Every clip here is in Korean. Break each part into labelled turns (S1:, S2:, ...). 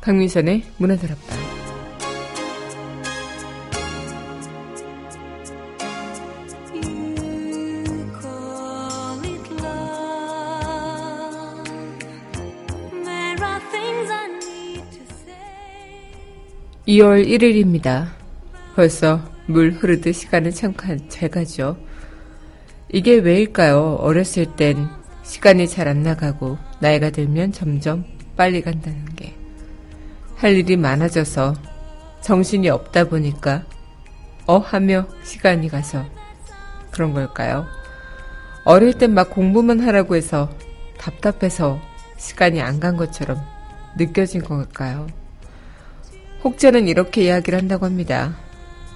S1: 강민선의
S2: to say.
S1: 2월 1일입니다. 벌써 물 흐르듯 시간은 참 잘 가죠. 이게 왜일까요? 어렸을 땐 시간이 잘 안 나가고 나이가 들면 점점 빨리 간다는 게. 할 일이 많아져서 정신이 없다 보니까 어 하며 시간이 가서 그런 걸까요? 어릴 땐 막 공부만 하라고 해서 답답해서 시간이 안 간 것처럼 느껴진 걸까요? 혹자는 이렇게 이야기를 한다고 합니다.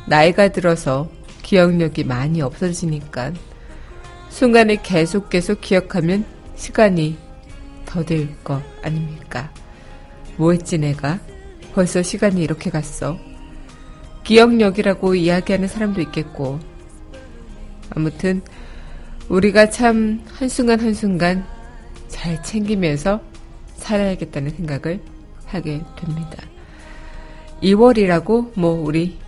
S1: 나이가 들어서 기억력이 많이 없어지니까 순간을 계속 계속 기억하면 시간이 더딜 거 아닙니까? 뭐 했지 내가? 벌써 시간이 이렇게 갔어. 기억력이라고 이야기하는 사람도 있겠고. 아무튼 우리가 참 한순간 한순간 잘 챙기면서 살아야겠다는 생각을 하게 됩니다. 2월이라고 뭐 우리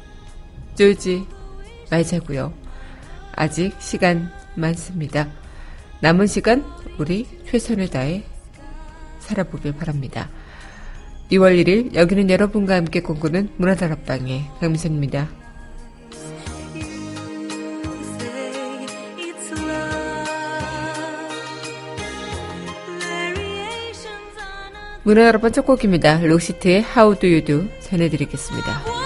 S1: 쫄지 말자고요. 아직 시간 많습니다. 남은 시간 우리 최선을 다해 살아보길 바랍니다. 2월 1일 여기는 여러분과 함께 꿈꾸는 문화다락방의
S2: a
S1: 문화다락방 첫 곡입니다. 록시트의 How Do You Do 전해드리겠습니다.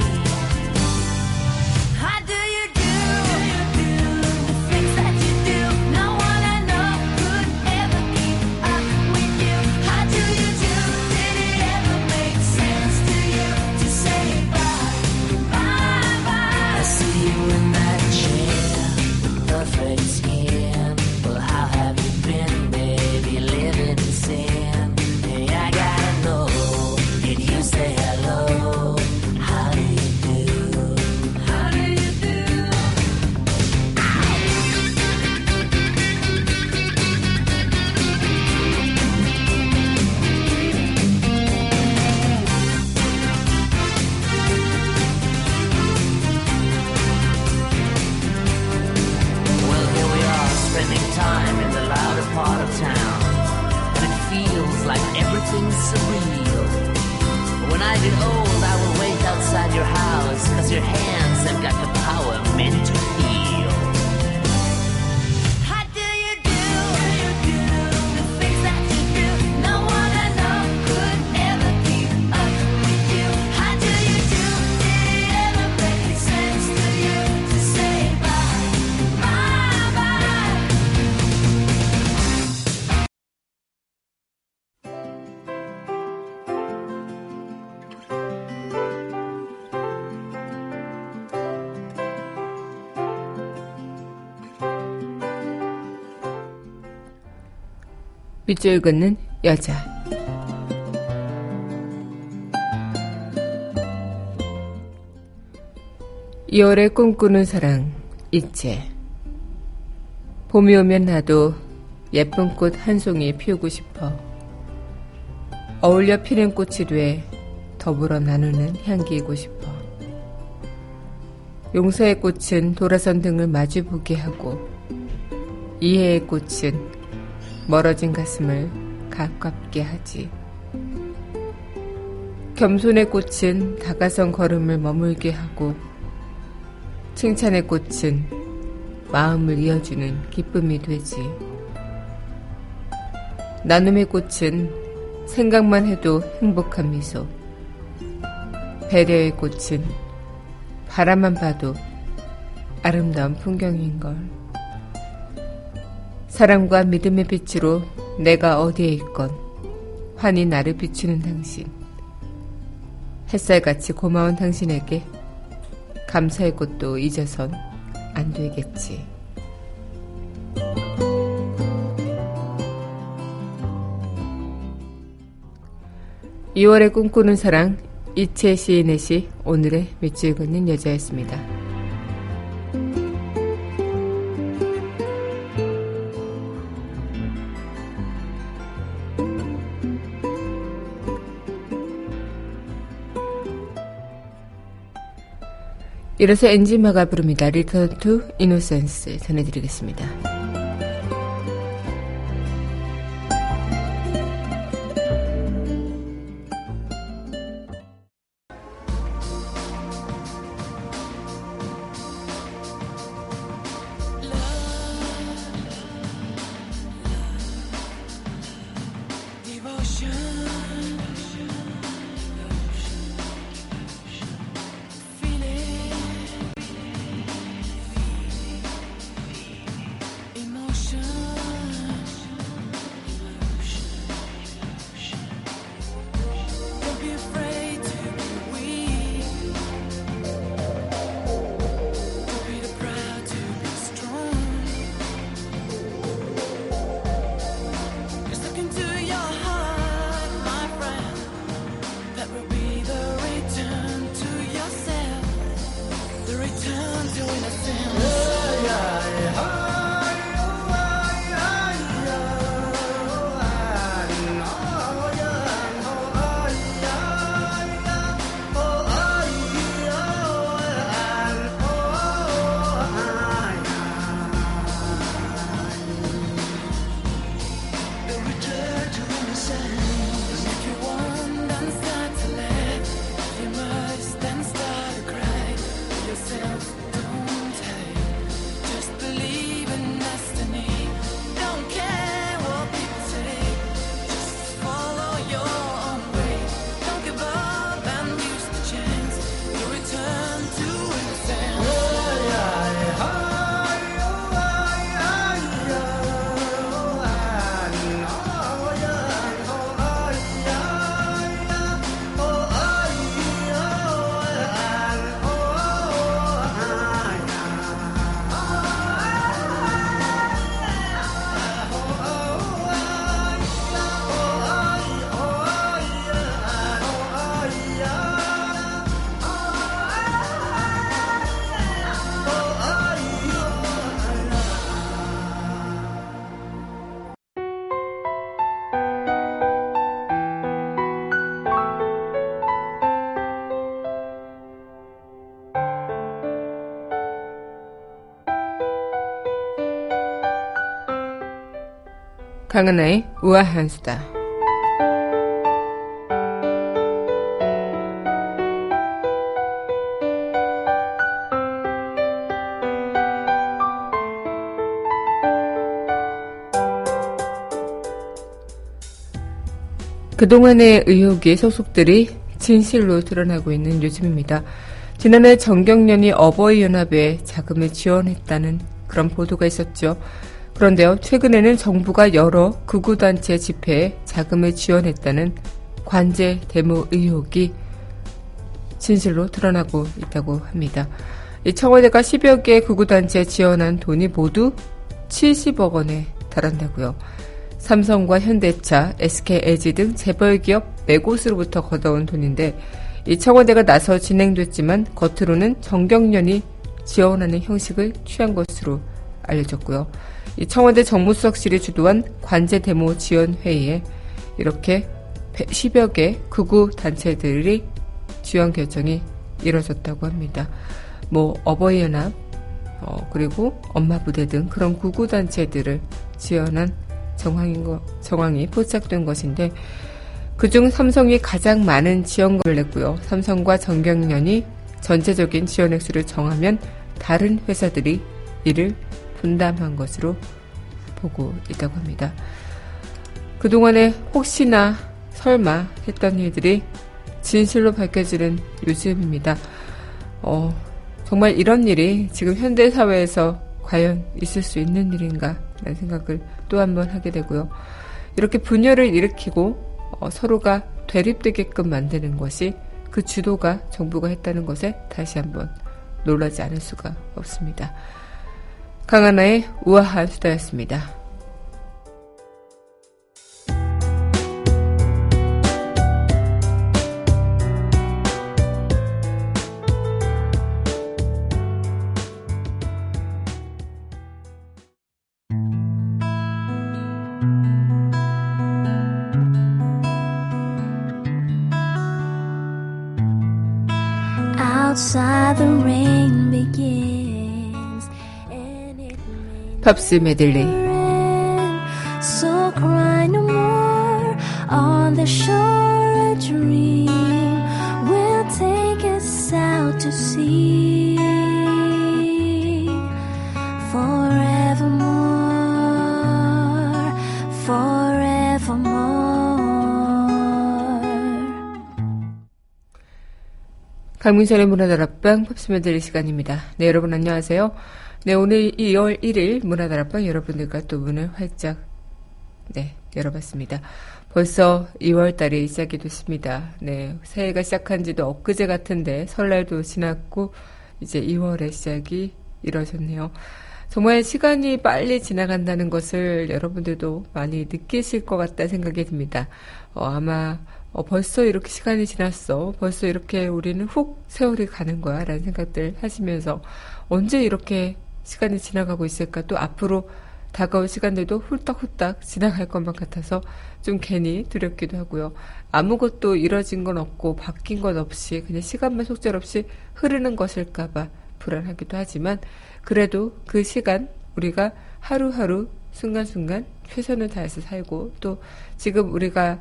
S1: 밑줄 긋는 여자. 이월에 꿈꾸는 사랑, 이제. 봄이 오면 나도 예쁜 꽃 한 송이 피우고 싶어. 어울려 피는 꽃이 돼 더불어 나누는 향기이고 싶어. 용서의 꽃은 돌아선 등을 마주보게 하고, 이해의 꽃은 멀어진 가슴을 가깝게 하지. 겸손의 꽃은 다가선 걸음을 머물게 하고, 칭찬의 꽃은 마음을 이어주는 기쁨이 되지. 나눔의 꽃은 생각만 해도 행복한 미소. 배려의 꽃은 바라만 봐도 아름다운 풍경인걸. 사랑과 믿음의 빛으로 내가 어디에 있건 환히 나를 비추는 당신. 햇살같이 고마운 당신에게 감사의 꽃도 잊어선 안 되겠지. 2월에 꿈꾸는 사랑 이채 시인의 시 오늘의 밑줄 긋는 여자였습니다. 이로써 엔지마가 부릅니다. Return to Innocence 전해드리겠습니다. 강은하의 우아한 수다. 그동안의 의혹의 소속들이 진실로 드러나고 있는 요즘입니다. 지난해 정경련이 어버이연합에 자금을 지원했다는 그런 보도가 있었죠. 그런데요, 최근에는 정부가 여러 극우단체 집회에 자금을 지원했다는 관제 데모 의혹이 진실로 드러나고 있다고 합니다. 이 청와대가 10여 개 극우단체에 지원한 돈이 모두 70억 원에 달한다고요. 삼성과 현대차, SKLG 등 재벌기업 네 곳으로부터 걷어온 돈인데 이 청와대가 나서 진행됐지만 겉으로는 정경련이 지원하는 형식을 취한 것으로 알려졌고요. 이 청와대 정무수석실이 주도한 관제 데모 지원 회의에 이렇게 10여 개 극우 단체들이 지원 결정이 이뤄졌다고 합니다. 뭐 어버이연합 어, 그리고 엄마 부대 등 그런 구구 단체들을 지원한 정황인 거, 정황이 포착된 것인데 그중 삼성이 가장 많은 지원금을 냈고요. 삼성과 정경련이 전체적인 지원 액수를 정하면 다른 회사들이 이를 분담한 것으로 보고 있다고 합니다. 그동안에 혹시나 설마 했던 일들이 진실로 밝혀지는 요즘입니다. 어, 정말 이런 일이 지금 현대 사회에서 과연 있을 수 있는 일인가 라는 생각을 또 한 번 하게 되고요. 이렇게 분열을 일으키고 어, 서로가 대립되게끔 만드는 것이 그 주도가 정부가 했다는 것에 다시 한번 놀라지 않을 수가 없습니다. 강하나의 우아한 수다였습니다. 팝스 메들리 강민선의 문화다락방 팝스 메들리 시간입니다. 네, 여러분 안녕하세요. 네, 오늘 2월 1일 문화다락방 여러분들과 또 문을 활짝 네, 열어봤습니다. 벌써 2월 달이 시작이 됐습니다. 네, 새해가 시작한 지도 엊그제 같은데 설날도 지났고 이제 2월의 시작이 이뤄졌네요. 정말 시간이 빨리 지나간다는 것을 여러분들도 많이 느끼실 것 같다 생각이 듭니다. 어, 아마 어, 벌써 이렇게 시간이 지났어. 벌써 이렇게 우리는 훅 세월이 가는 거야. 라는 생각들 하시면서 언제 이렇게 시간이 지나가고 있을까? 또 앞으로 다가올 시간들도 훌떡훌떡 지나갈 것만 같아서 좀 괜히 두렵기도 하고요. 아무것도 이뤄진 건 없고 바뀐 건 없이 그냥 시간만 속절없이 흐르는 것일까봐 불안하기도 하지만 그래도 그 시간 우리가 하루하루 순간순간 최선을 다해서 살고 또 지금 우리가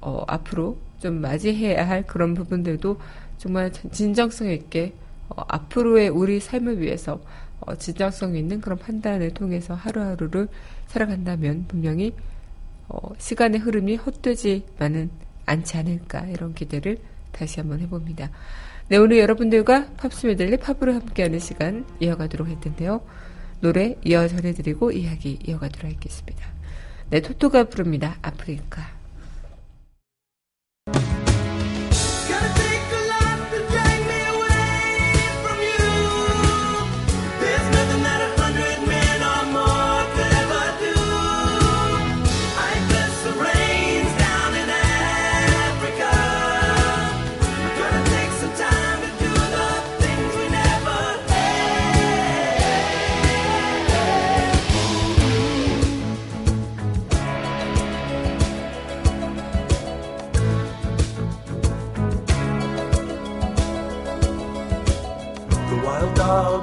S1: 어, 앞으로 좀 맞이해야 할 그런 부분들도 정말 진정성 있게 어, 앞으로의 우리 삶을 위해서 어, 진정성 있는 그런 판단을 통해서 하루하루를 살아간다면 분명히 어, 시간의 흐름이 헛되지만은 않지 않을까 이런 기대를 다시 한번 해봅니다. 네 오늘 여러분들과 팝스 메들리 팝으로 함께하는 시간 이어가도록 할 텐데요. 노래 이어 전해드리고 이야기 이어가도록 하겠습니다. 네 토토가 부릅니다. 아프리카.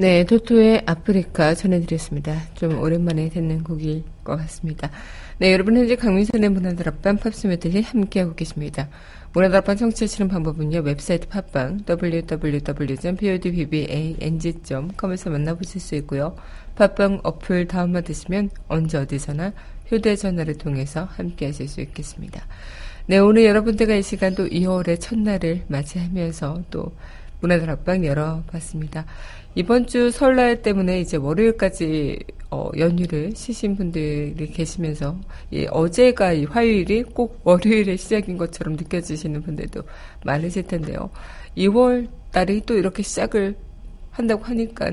S1: 네, 토토의 아프리카 전해드렸습니다. 좀 오랜만에 듣는 곡일 것 같습니다. 네, 여러분 현재 강민선의 문화다락방 팝스메들이 함께하고 계십니다. 문화다락방 청취하시는 방법은요, 웹사이트 팝방 www.podbbang.com에서 만나보실 수 있고요. 팟빵 어플 다운받으시면 언제 어디서나 휴대전화를 통해서 함께 하실 수 있겠습니다. 네, 오늘 여러분들과 이 시간 또 2월의 첫날을 맞이하면서 또 문화들 앞방 열어봤습니다. 이번 주 설날 때문에 이제 월요일까지 어, 연휴를 쉬신 분들이 계시면서 이 어제가 이 화요일이 꼭 월요일의 시작인 것처럼 느껴지시는 분들도 많으실 텐데요. 2월 달이 또 이렇게 시작을 한다고 하니까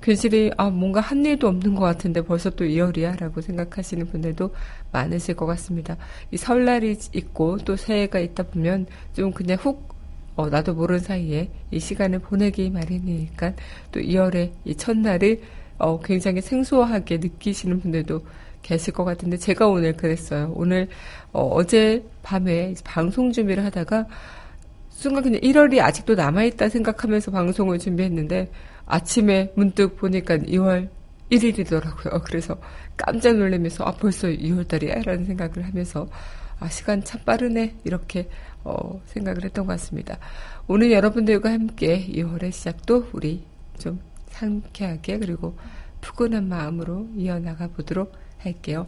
S1: 괜시리 아 뭔가 한 일도 없는 것 같은데 벌써 또 2월이야 라고 생각하시는 분들도 많으실 것 같습니다. 이 설날이 있고 또 새해가 있다 보면 좀 그냥 훅 어, 나도 모르는 사이에 이 시간을 보내기 마련이니까 또 2월의 이 첫날을 어, 굉장히 생소하게 느끼시는 분들도 계실 것 같은데 제가 오늘 그랬어요. 오늘 어, 제 밤에 방송 준비를 하다가 순간 그냥 1월이 아직도 남아있다 생각하면서 방송을 준비했는데 아침에 문득 보니까 2월 1일이더라고요. 그래서 깜짝 놀라면서 아 벌써 2월달이야? 라는 생각을 하면서 아 시간 참 빠르네 이렇게 어, 생각을 했던 것 같습니다. 오늘 여러분들과 함께 2월의 시작도 우리 좀 상쾌하게 그리고 푸근한 마음으로 이어나가 보도록 할게요.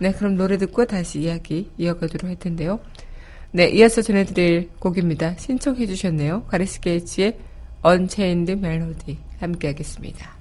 S1: 네, 그럼 노래 듣고 다시 이야기 이어가도록 할 텐데요. 네, 이어서 전해드릴 곡입니다. 신청해 주셨네요. 가리스 게이츠의 Unchained Melody 함께 하겠습니다.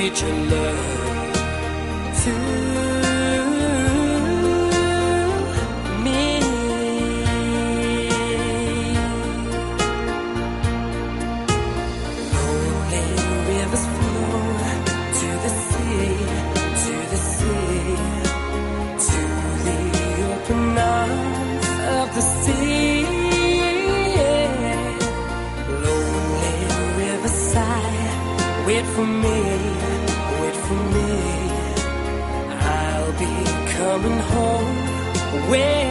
S3: Need your love. Coming home, wait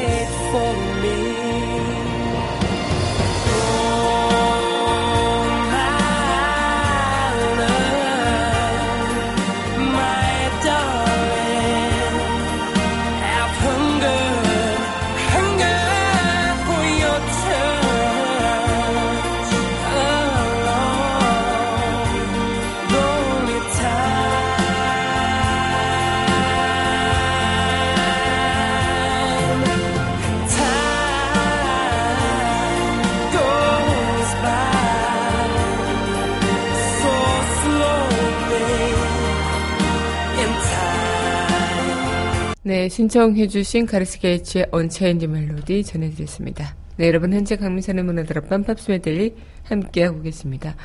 S1: 신청해주신 가레스 게이츠의 Unchained Melody 전해드렸습니다. 네, 여러분 현재 강민선의 문화다락방 팝스 메들리 함께하고 계십니다.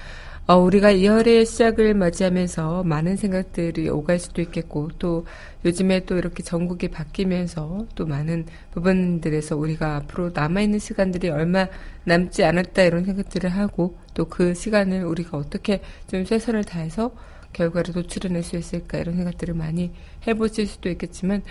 S1: 어, 우리가 2월의 시작을 맞이하면서 많은 생각들이 오갈 수도 있겠고 또 요즘에 또 이렇게 전국이 바뀌면서 또 많은 부분들에서 우리가 앞으로 남아있는 시간들이 얼마 남지 않았다 이런 생각들을 하고 또 그 시간을 우리가 어떻게 좀 최선을 다해서 결과를 도출해낼 수 있을까 이런 생각들을 많이 해보실 수도 있겠지만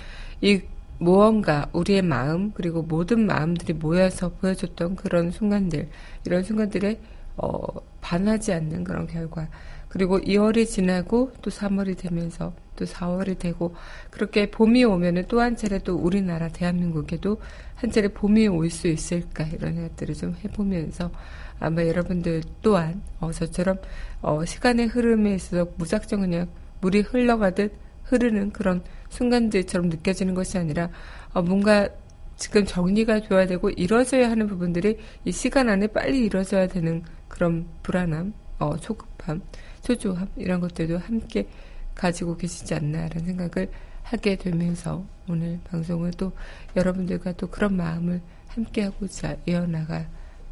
S1: 이 무언가 우리의 마음 그리고 모든 마음들이 모여서 보여줬던 그런 순간들 이런 순간들에 어, 반하지 않는 그런 결과 그리고 2월이 지나고 또 3월이 되면서 또 4월이 되고 그렇게 봄이 오면은 또 한 차례 또 우리나라 대한민국에도 한 차례 봄이 올 수 있을까 이런 생각들을 좀 해보면서 아마 여러분들 또한 어, 저처럼 어, 시간의 흐름에 있어서 무작정 그냥 물이 흘러가듯 흐르는 그런 순간들처럼 느껴지는 것이 아니라 어, 뭔가 지금 정리가 돼야 되고 이루어져야 하는 부분들이 이 시간 안에 빨리 이루어져야 되는 그런 불안함, 어, 초급함, 초조함 이런 것들도 함께 가지고 계시지 않나라는 생각을 하게 되면서 오늘 방송을 또 여러분들과 또 그런 마음을 함께 하고자 이어나가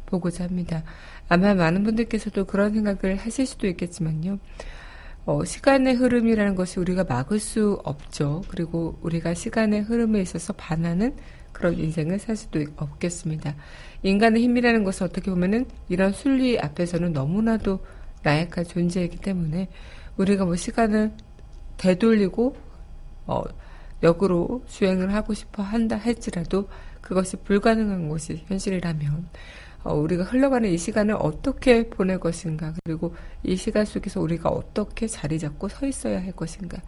S1: 보고자 합니다. 아마 많은 분들께서도 그런 생각을 하실 수도 있겠지만요. 어, 시간의 흐름이라는 것이 우리가 막을 수 없죠. 그리고 우리가 시간의 흐름에 있어서 반하는 그런 인생을 살 수도 없겠습니다. 인간의 힘이라는 것은 어떻게 보면은 이런 순리 앞에서는 너무나도 나약한 존재이기 때문에 우리가 뭐 시간을 되돌리고 어, 역으로 주행을 하고 싶어 한다 할지라도 그것이 불가능한 것이 현실이라면 어, 우리가 흘러가는 이 시간을 어떻게 보낼 것인가 그리고 이 시간 속에서 우리가 어떻게 자리 잡고 서 있어야 할 것인가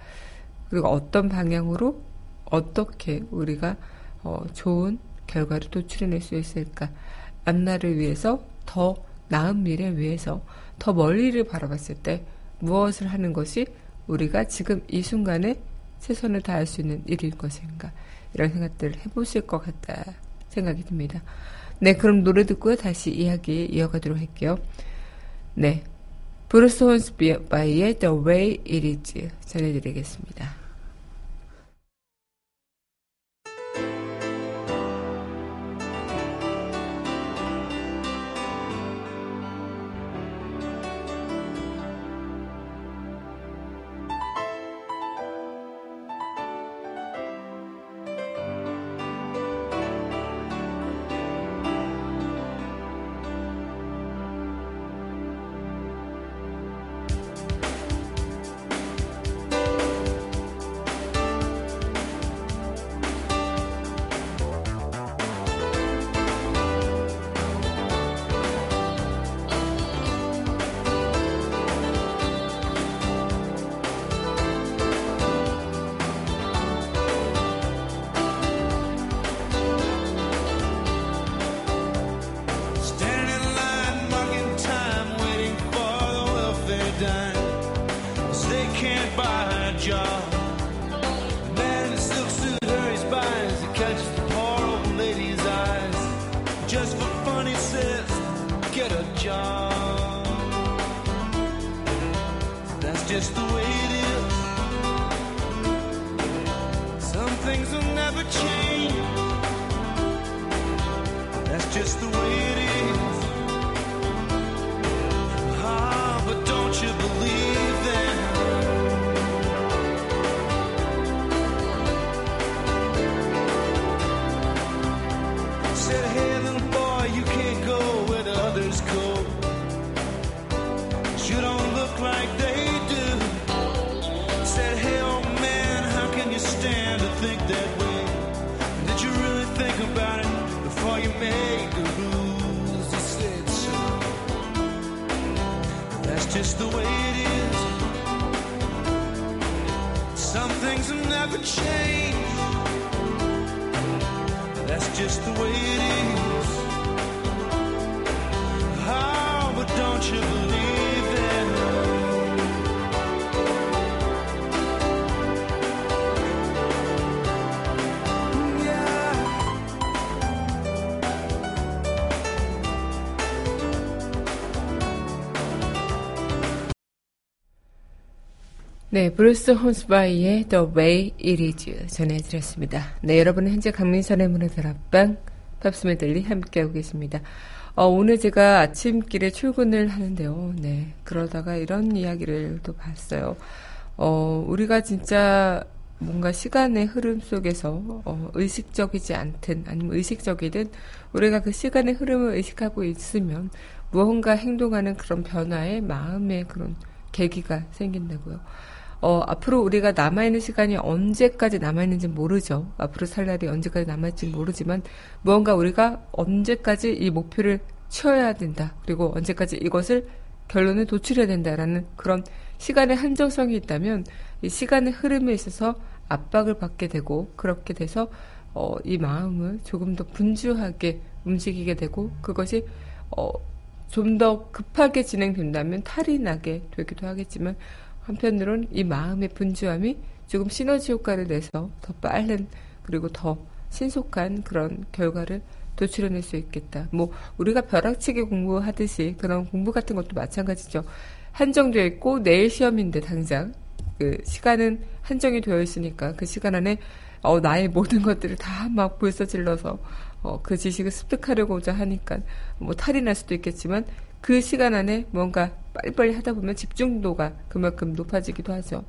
S1: 그리고 어떤 방향으로 어떻게 우리가 어, 좋은 결과를 도출해낼 수 있을까 앞날을 위해서 더 나은 미래를 위해서 더 멀리를 바라봤을 때 무엇을 하는 것이 우리가 지금 이 순간에 최선을 다할 수 있는 일일 것인가 이런 생각들을 해보실 것 같다 생각이 듭니다. 네, 그럼 노래 듣고요. 다시 이야기 이어가도록 할게요. 네, 브루스 혼스바이의 The Way It Is 전해드리겠습니다.
S4: Change. That's just the way it is.
S1: 네, 브루스 혼스비의 The Way It Is 전해드렸습니다. 네, 여러분은 현재 강민선의 문화다락방 팝스 메들리 함께하고 계십니다. 어, 오늘 제가 아침길에 출근을 하는데요. 네, 그러다가 이런 이야기를 또 봤어요. 어, 우리가 진짜 뭔가 시간의 흐름 속에서 어, 의식적이지 않든 아니면 의식적이든 우리가 그 시간의 흐름을 의식하고 있으면 무언가 행동하는 그런 변화에 마음의 그런 계기가 생긴다고요. 어, 앞으로 우리가 남아있는 시간이 언제까지 남아있는지 모르죠. 앞으로 살 날이 언제까지 남아있지 모르지만 무언가 우리가 언제까지 이 목표를 채워야 된다. 그리고 언제까지 이것을 결론을 도출해야 된다라는 그런 시간의 한정성이 있다면 이 시간의 흐름에 있어서 압박을 받게 되고 그렇게 돼서 어, 이 마음을 조금 더 분주하게 움직이게 되고 그것이 어, 좀 더 급하게 진행된다면 탈이 나게 되기도 하겠지만 한편으론 이 마음의 분주함이 조금 시너지 효과를 내서 더 빠른 그리고 더 신속한 그런 결과를 도출해낼 수 있겠다. 뭐 우리가 벼락치기 공부하듯이 그런 공부 같은 것도 마찬가지죠. 한정되어 있고 내일 시험인데 당장 그 시간은 한정이 되어 있으니까 그 시간 안에 어, 나의 모든 것들을 다 막 불사질러서 어, 그 지식을 습득하려고자 하니까 뭐 탈이 날 수도 있겠지만 그 시간 안에 뭔가 빨리빨리 하다 보면 집중도가 그만큼 높아지기도 하죠.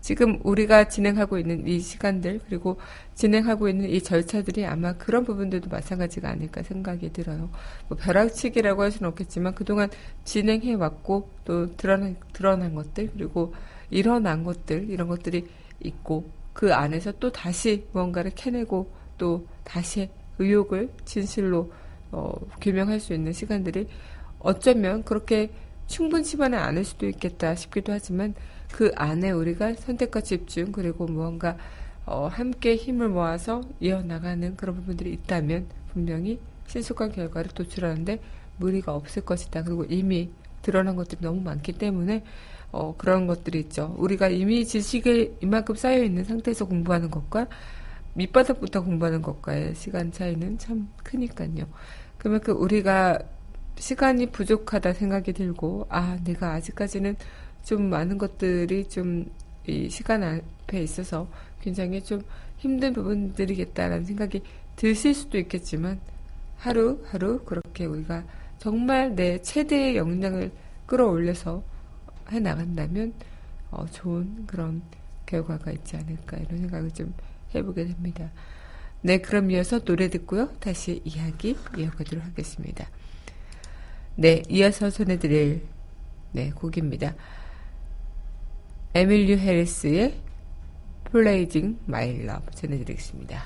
S1: 지금 우리가 진행하고 있는 이 시간들 그리고 진행하고 있는 이 절차들이 아마 그런 부분들도 마찬가지가 아닐까 생각이 들어요. 뭐 벼락치기라고 할 수는 없겠지만 그동안 진행해 왔고 또 드러난 드러난 것들 그리고 일어난 것들 이런 것들이 있고 그 안에서 또 다시 뭔가를 캐내고 또 다시 의혹을 진실로 어, 규명할 수 있는 시간들이 어쩌면 그렇게 충분치만은 않을 수도 있겠다 싶기도 하지만 그 안에 우리가 선택과 집중 그리고 무언가 어, 함께 힘을 모아서 이어나가는 그런 부분들이 있다면 분명히 신속한 결과를 도출하는데 무리가 없을 것이다. 그리고 이미 드러난 것들이 너무 많기 때문에 어, 그런 것들이 있죠. 우리가 이미 지식에 이만큼 쌓여 있는 상태에서 공부하는 것과 밑바닥부터 공부하는 것과의 시간 차이는 참 크니까요. 그만큼 우리가 시간이 부족하다 생각이 들고, 아, 내가 아직까지는 좀 많은 것들이 좀 이 시간 앞에 있어서 굉장히 좀 힘든 부분들이겠다라는 생각이 드실 수도 있겠지만, 하루하루 그렇게 우리가 정말 내 최대의 역량을 끌어올려서 해 나간다면, 어, 좋은 그런 결과가 있지 않을까, 이런 생각을 좀 해보게 됩니다. 네, 그럼 이어서 노래 듣고요. 다시 이야기 이어가도록 하겠습니다. 네, 이어서 전해드릴 네, 곡입니다. 해리스의 Blazing My Love 전해드리겠습니다.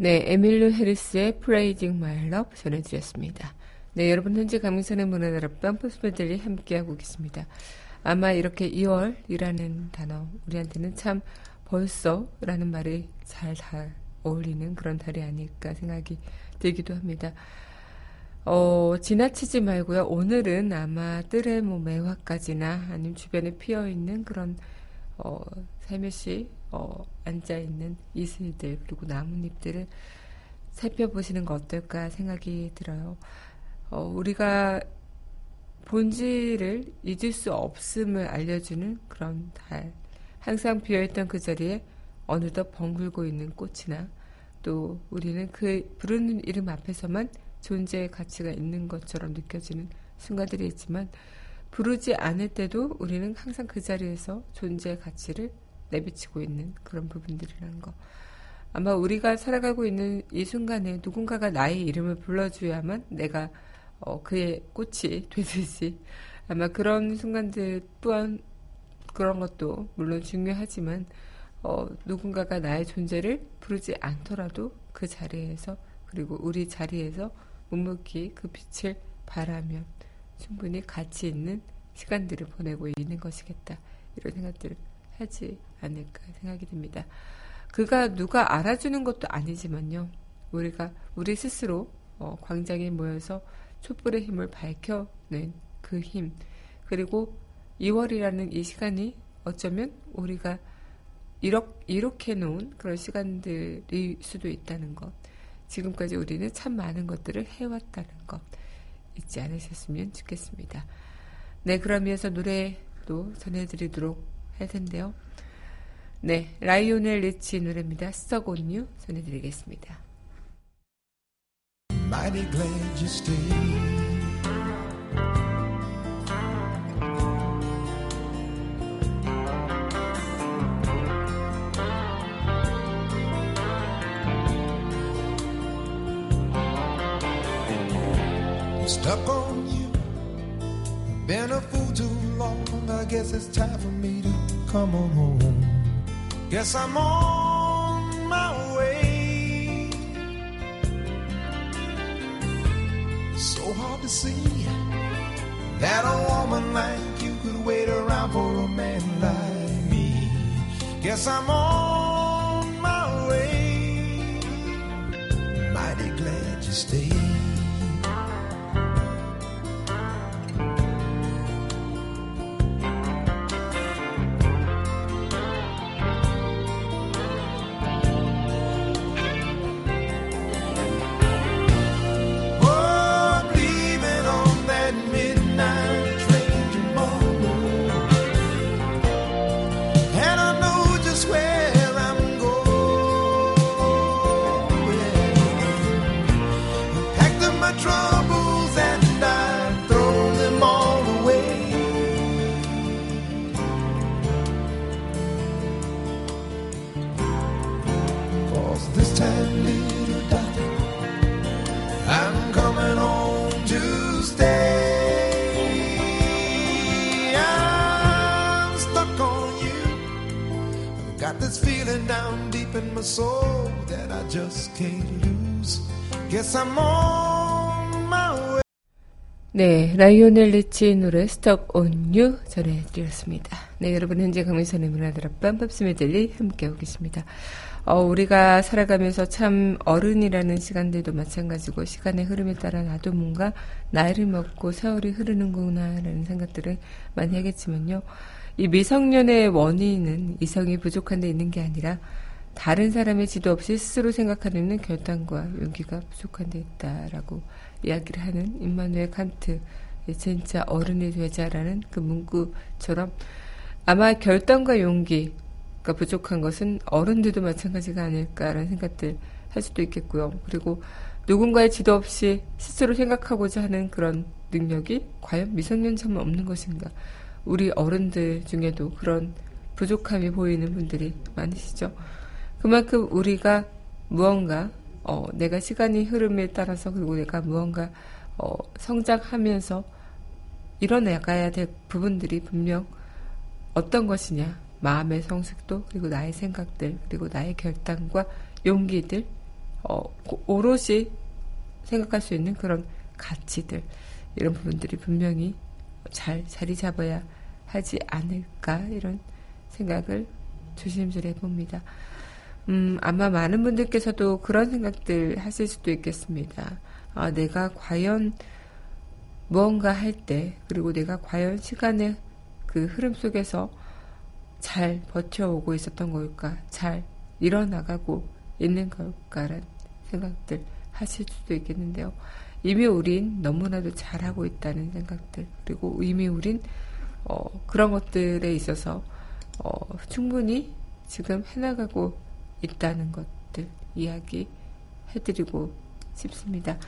S1: 네, 에밀루 Praising My Love 전해드렸습니다. 네, 여러분 현재 강민선의 문화나라 뺨포스메들리 함께하고 계십니다. 아마 이렇게 2월이라는 단어 우리한테는 참 벌써라는 말이 잘 잘 어울리는 그런 달이 아닐까 생각이 들기도 합니다. 어, 지나치지 말고요. 오늘은 아마 뜰의 뭐 매화까지나 아니면 주변에 피어 있는 그런 어, 살며시 어, 앉아 있는 이슬들 그리고 나뭇잎들을 살펴보시는 거 어떨까 생각이 들어요. 어, 우리가 본질을 잊을 수 없음을 알려주는 그런 달. 항상 비어있던 그 자리에 어느덧 벙글고 있는 꽃이나 또 우리는 그 부르는 이름 앞에서만 존재의 가치가 있는 것처럼 느껴지는 순간들이 있지만 부르지 않을 때도 우리는 항상 그 자리에서 존재의 가치를 내비치고 있는 그런 부분들이라는 거. 아마 우리가 살아가고 있는 이 순간에 누군가가 나의 이름을 불러줘야만 내가 어, 그의 꽃이 되듯이 아마 그런 순간들 또한 그런 것도 물론 중요하지만 어, 누군가가 나의 존재를 부르지 않더라도 그 자리에서 그리고 우리 자리에서 묵묵히 그 빛을 바라면 충분히 가치 있는 시간들을 보내고 있는 것이겠다. 이런 생각들을 하지 않을까 생각이 듭니다. 그가 누가 알아주는 것도 아니지만요. 우리가 우리 스스로 어, 광장에 모여서 촛불의 힘을 밝혀낸 그 힘, 그리고 2월이라는 이 시간이 어쩌면 우리가 이렇게, 놓은 그런 시간들일 수도 있다는 것. 지금까지 우리는 참 많은 것들을 해왔다는 것. 잊지 않으셨으면 좋겠습니다. 네, 그러면서 노래도 전해드리도록 할 텐데요. 네, 라이오넬 리치 노래입니다. You 전해드리겠습니다.
S5: mighty glad you stayed. Stuck on you. Been a fool too long. I guess it's time for me to come on home. Guess I'm on my way. So hard to see that a woman like you could wait around for a man like me. Guess I'm on my way. Mighty glad you stayed. Feeling down deep in my soul that I just can't lose. Guess I'm on my way.
S1: 네, 라이오넬 리치의 노래 Stuck on You 전해드렸습니다. 네, 여러분 현재 강민선의 문화들 앞방 팝스메들리 함께하고 계십니다. 어, 우리가 살아가면서 참 어른이라는 시간들도 마찬가지고 시간의 흐름에 따라 나도 뭔가 나이를 먹고 세월이 흐르는구나라는 생각들을 많이 하겠지만요. 이 미성년의 원인은 이성이 부족한 데 있는 게 아니라 다른 사람의 지도 없이 스스로 생각하는 결단과 용기가 부족한 데 있다라고 이야기를 하는 임마누엘 칸트 예, 진짜 어른이 되자라는 그 문구처럼 아마 결단과 용기가 부족한 것은 어른들도 마찬가지가 아닐까라는 생각들 할 수도 있겠고요. 그리고 누군가의 지도 없이 스스로 생각하고자 하는 그런 능력이 과연 미성년자만 없는 것인가? 우리 어른들 중에도 그런 부족함이 보이는 분들이 많으시죠. 그만큼 우리가 무언가 어, 내가 시간이 흐름에 따라서 그리고 내가 무언가 어, 성장하면서 일어나가야 될 부분들이 분명 어떤 것이냐 마음의 성숙도 그리고 나의 생각들 그리고 나의 결단과 용기들 어, 고- 오롯이 생각할 수 있는 그런 가치들 이런 부분들이 분명히 잘 자리 잡아야 하지 않을까 이런 생각을 조심스레 해봅니다. 음, 아마 많은 분들께서도 그런 생각들 하실 수도 있겠습니다. 아, 내가 과연 무언가 할 때, 그리고 내가 과연 시간의 그 흐름 속에서 잘 버텨오고 있었던 걸까? 잘 일어나가고 있는 걸까라는 생각들 하실 수도 있겠는데요. 이미 우린 너무나도 잘하고 있다는 생각들, 그리고 이미 우린 어, 그런 것들에 있어서 어, 충분히 지금 해나가고 있다는 것들 이야기 해드리고 싶습니다.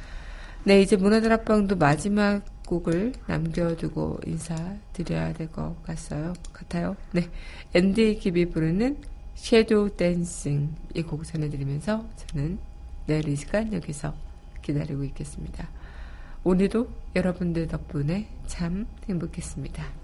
S1: 네, 이제 문화들 합방도 마지막 곡을 남겨두고 인사드려야 될 것 같아요. 같아요. 네, 앤디 깁이 부르는 섀도우 댄싱 이 곡 전해드리면서 저는 내일 이 시간 여기서 기다리고 있겠습니다. 오늘도 여러분들 덕분에 참 행복했습니다.